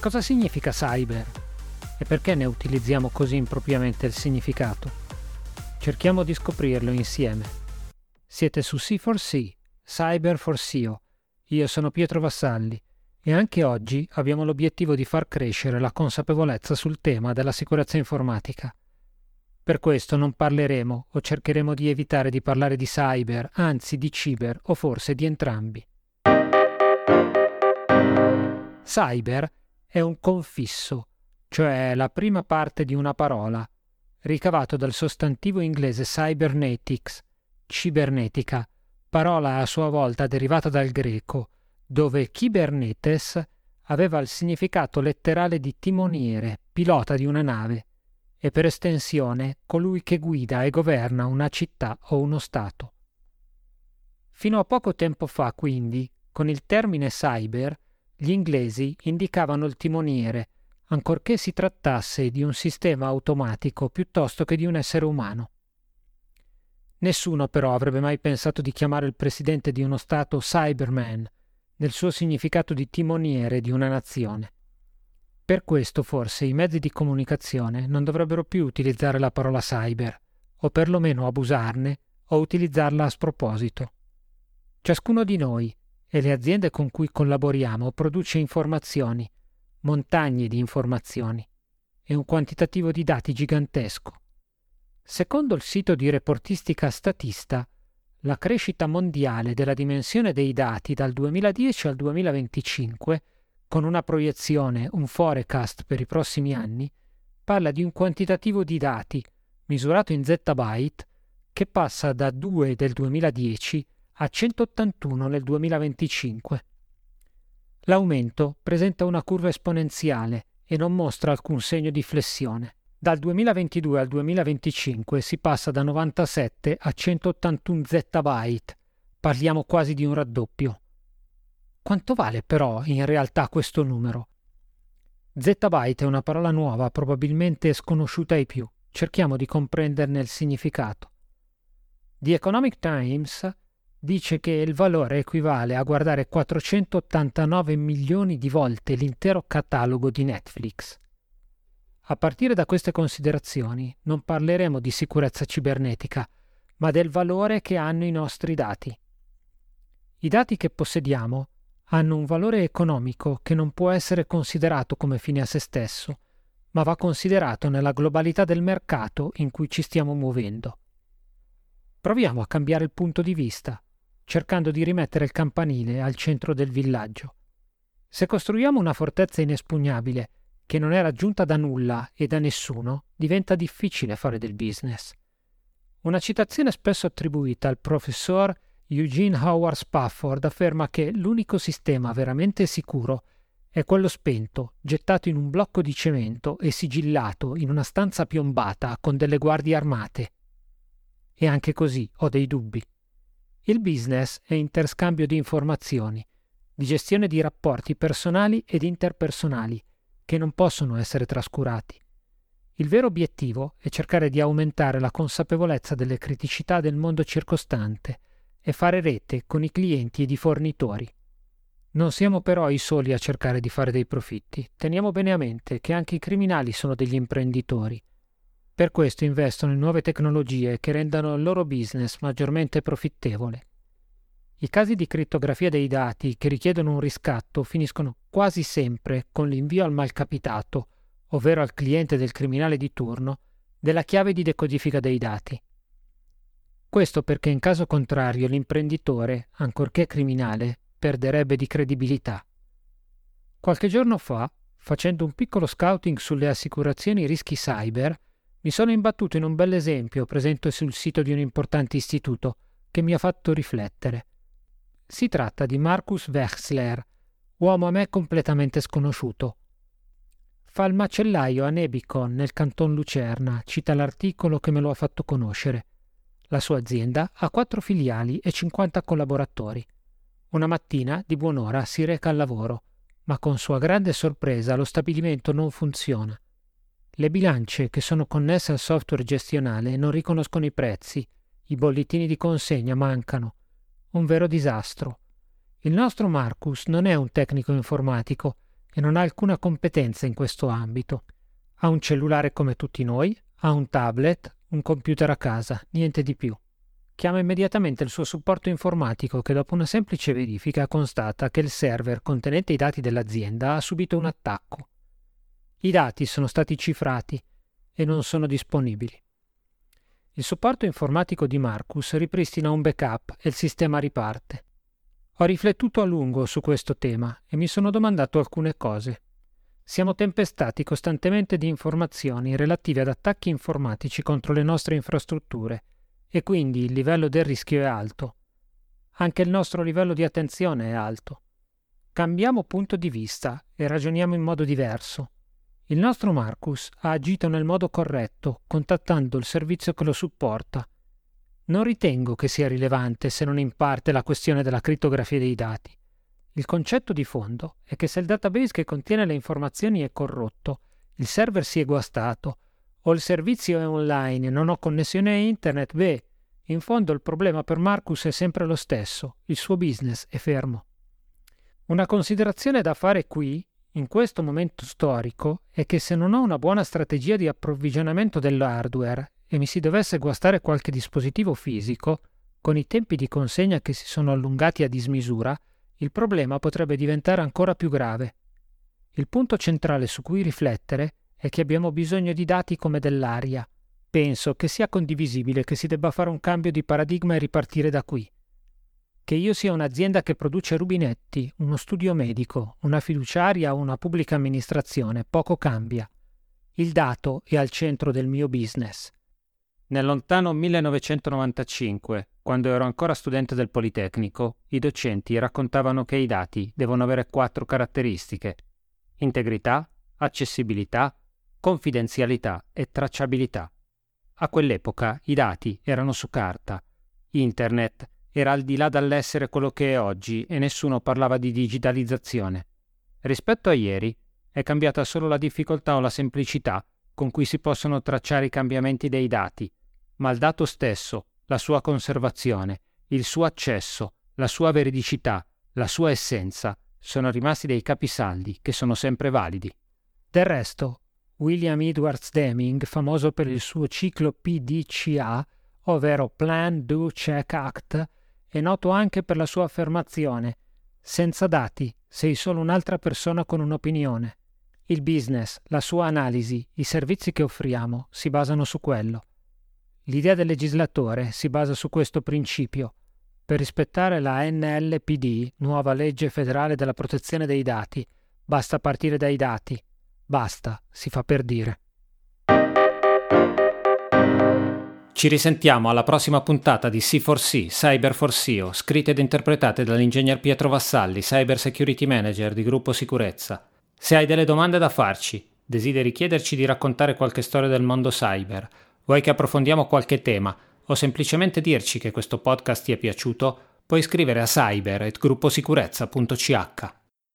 cosa significa cyber? E perché ne utilizziamo così impropriamente il significato? Cerchiamo di scoprirlo insieme. Siete su C4C, Cyber for SEO. Io sono Pietro Vassalli e anche oggi abbiamo l'obiettivo di far crescere la consapevolezza sul tema della sicurezza informatica. Per questo non parleremo o cercheremo di evitare di parlare di cyber, anzi di ciber o forse di entrambi. Cyber è un confisso, cioè la prima parte di una parola, ricavato dal sostantivo inglese cybernetics, cibernetica, parola a sua volta derivata dal greco, dove Kybernetes aveva il significato letterale di timoniere, pilota di una nave, e per estensione colui che guida e governa una città o uno Stato. Fino a poco tempo fa, quindi, con il termine cyber, gli inglesi indicavano il timoniere, ancorché si trattasse di un sistema automatico piuttosto che di un essere umano. Nessuno però avrebbe mai pensato di chiamare il presidente di uno Stato Cyberman, nel suo significato di timoniere di una nazione. Per questo forse i mezzi di comunicazione non dovrebbero più utilizzare la parola cyber, o perlomeno abusarne o utilizzarla a sproposito. Ciascuno di noi, e le aziende con cui collaboriamo produce informazioni, montagne di informazioni e un quantitativo di dati gigantesco. Secondo il sito di reportistica Statista, la crescita mondiale della dimensione dei dati dal 2010 al 2025, con una proiezione, un forecast per i prossimi anni, parla di un quantitativo di dati, misurato in zettabyte, che passa da 2 del 2010 a 181 nel 2025. L'aumento presenta una curva esponenziale e non mostra alcun segno di flessione. Dal 2022 al 2025 si passa da 97 a 181 zettabyte. Parliamo quasi di un raddoppio. Quanto vale però in realtà questo numero? Zettabyte è una parola nuova, probabilmente sconosciuta ai più. Cerchiamo di comprenderne il significato. The Economic Times dice che il valore equivale a guardare 489 milioni di volte l'intero catalogo di Netflix. A partire da queste considerazioni non parleremo di sicurezza cibernetica, ma del valore che hanno i nostri dati. I dati che possediamo hanno un valore economico che non può essere considerato come fine a se stesso, ma va considerato nella globalità del mercato in cui ci stiamo muovendo. Proviamo a cambiare il punto di vista cercando di rimettere il campanile al centro del villaggio. Se costruiamo una fortezza inespugnabile, che non è raggiunta da nulla e da nessuno, diventa difficile fare del business. Una citazione spesso attribuita al professor Eugene Howard Spafford afferma che l'unico sistema veramente sicuro è quello spento, gettato in un blocco di cemento e sigillato in una stanza piombata con delle guardie armate. E anche così ho dei dubbi. Il business è interscambio di informazioni, di gestione di rapporti personali ed interpersonali, che non possono essere trascurati. Il vero obiettivo è cercare di aumentare la consapevolezza delle criticità del mondo circostante e fare rete con i clienti ed i fornitori. Non siamo però i soli a cercare di fare dei profitti. Teniamo bene a mente che anche i criminali sono degli imprenditori per questo investono in nuove tecnologie che rendano il loro business maggiormente profittevole. I casi di crittografia dei dati che richiedono un riscatto finiscono quasi sempre con l'invio al malcapitato, ovvero al cliente del criminale di turno, della chiave di decodifica dei dati. Questo perché in caso contrario l'imprenditore, ancorché criminale, perderebbe di credibilità. Qualche giorno fa, facendo un piccolo scouting sulle assicurazioni rischi cyber, mi sono imbattuto in un bell'esempio presente sul sito di un importante istituto che mi ha fatto riflettere. Si tratta di Marcus Wechsler, uomo a me completamente sconosciuto. Fa il macellaio a Nebicon nel canton Lucerna, cita l'articolo che me lo ha fatto conoscere. La sua azienda ha quattro filiali e 50 collaboratori. Una mattina, di buon'ora, si reca al lavoro, ma con sua grande sorpresa lo stabilimento non funziona. Le bilance che sono connesse al software gestionale non riconoscono i prezzi, i bollettini di consegna mancano. Un vero disastro. Il nostro Marcus non è un tecnico informatico e non ha alcuna competenza in questo ambito. Ha un cellulare come tutti noi, ha un tablet, un computer a casa, niente di più. Chiama immediatamente il suo supporto informatico che dopo una semplice verifica constata che il server contenente i dati dell'azienda ha subito un attacco. I dati sono stati cifrati e non sono disponibili. Il supporto informatico di Marcus ripristina un backup e il sistema riparte. Ho riflettuto a lungo su questo tema e mi sono domandato alcune cose. Siamo tempestati costantemente di informazioni relative ad attacchi informatici contro le nostre infrastrutture e quindi il livello del rischio è alto. Anche il nostro livello di attenzione è alto. Cambiamo punto di vista e ragioniamo in modo diverso. Il nostro Marcus ha agito nel modo corretto, contattando il servizio che lo supporta. Non ritengo che sia rilevante se non in parte la questione della crittografia dei dati. Il concetto di fondo è che se il database che contiene le informazioni è corrotto, il server si è guastato, o il servizio è online e non ho connessione a internet, beh, in fondo il problema per Marcus è sempre lo stesso, il suo business è fermo. Una considerazione da fare qui in questo momento storico è che se non ho una buona strategia di approvvigionamento dell'hardware e mi si dovesse guastare qualche dispositivo fisico, con i tempi di consegna che si sono allungati a dismisura, il problema potrebbe diventare ancora più grave. Il punto centrale su cui riflettere è che abbiamo bisogno di dati come dell'aria. Penso che sia condivisibile che si debba fare un cambio di paradigma e ripartire da qui. Che io sia un'azienda che produce rubinetti, uno studio medico, una fiduciaria o una pubblica amministrazione, poco cambia. Il dato è al centro del mio business. Nel lontano 1995, quando ero ancora studente del Politecnico, i docenti raccontavano che i dati devono avere quattro caratteristiche. Integrità, accessibilità, confidenzialità e tracciabilità. A quell'epoca i dati erano su carta. Internet era al di là dall'essere quello che è oggi e nessuno parlava di digitalizzazione. Rispetto a ieri è cambiata solo la difficoltà o la semplicità con cui si possono tracciare i cambiamenti dei dati, ma il dato stesso, la sua conservazione, il suo accesso, la sua veridicità, la sua essenza sono rimasti dei capisaldi che sono sempre validi. Del resto, William Edwards Deming, famoso per il suo ciclo PDCA, ovvero Plan, Do, Check, Act, è noto anche per la sua affermazione senza dati sei solo un'altra persona con un'opinione. Il business, la sua analisi, i servizi che offriamo si basano su quello. L'idea del legislatore si basa su questo principio. Per rispettare la NLPD, nuova legge federale della protezione dei dati, basta partire dai dati. Basta, si fa per dire. Ci risentiamo alla prossima puntata di C4C, Cyber for SEO, scritte ed interpretate dall'ingegner Pietro Vassalli, Cyber Security Manager di Gruppo Sicurezza. Se hai delle domande da farci, desideri chiederci di raccontare qualche storia del mondo cyber, vuoi che approfondiamo qualche tema o semplicemente dirci che questo podcast ti è piaciuto, puoi scrivere a cyber.grupposicurezza.ch.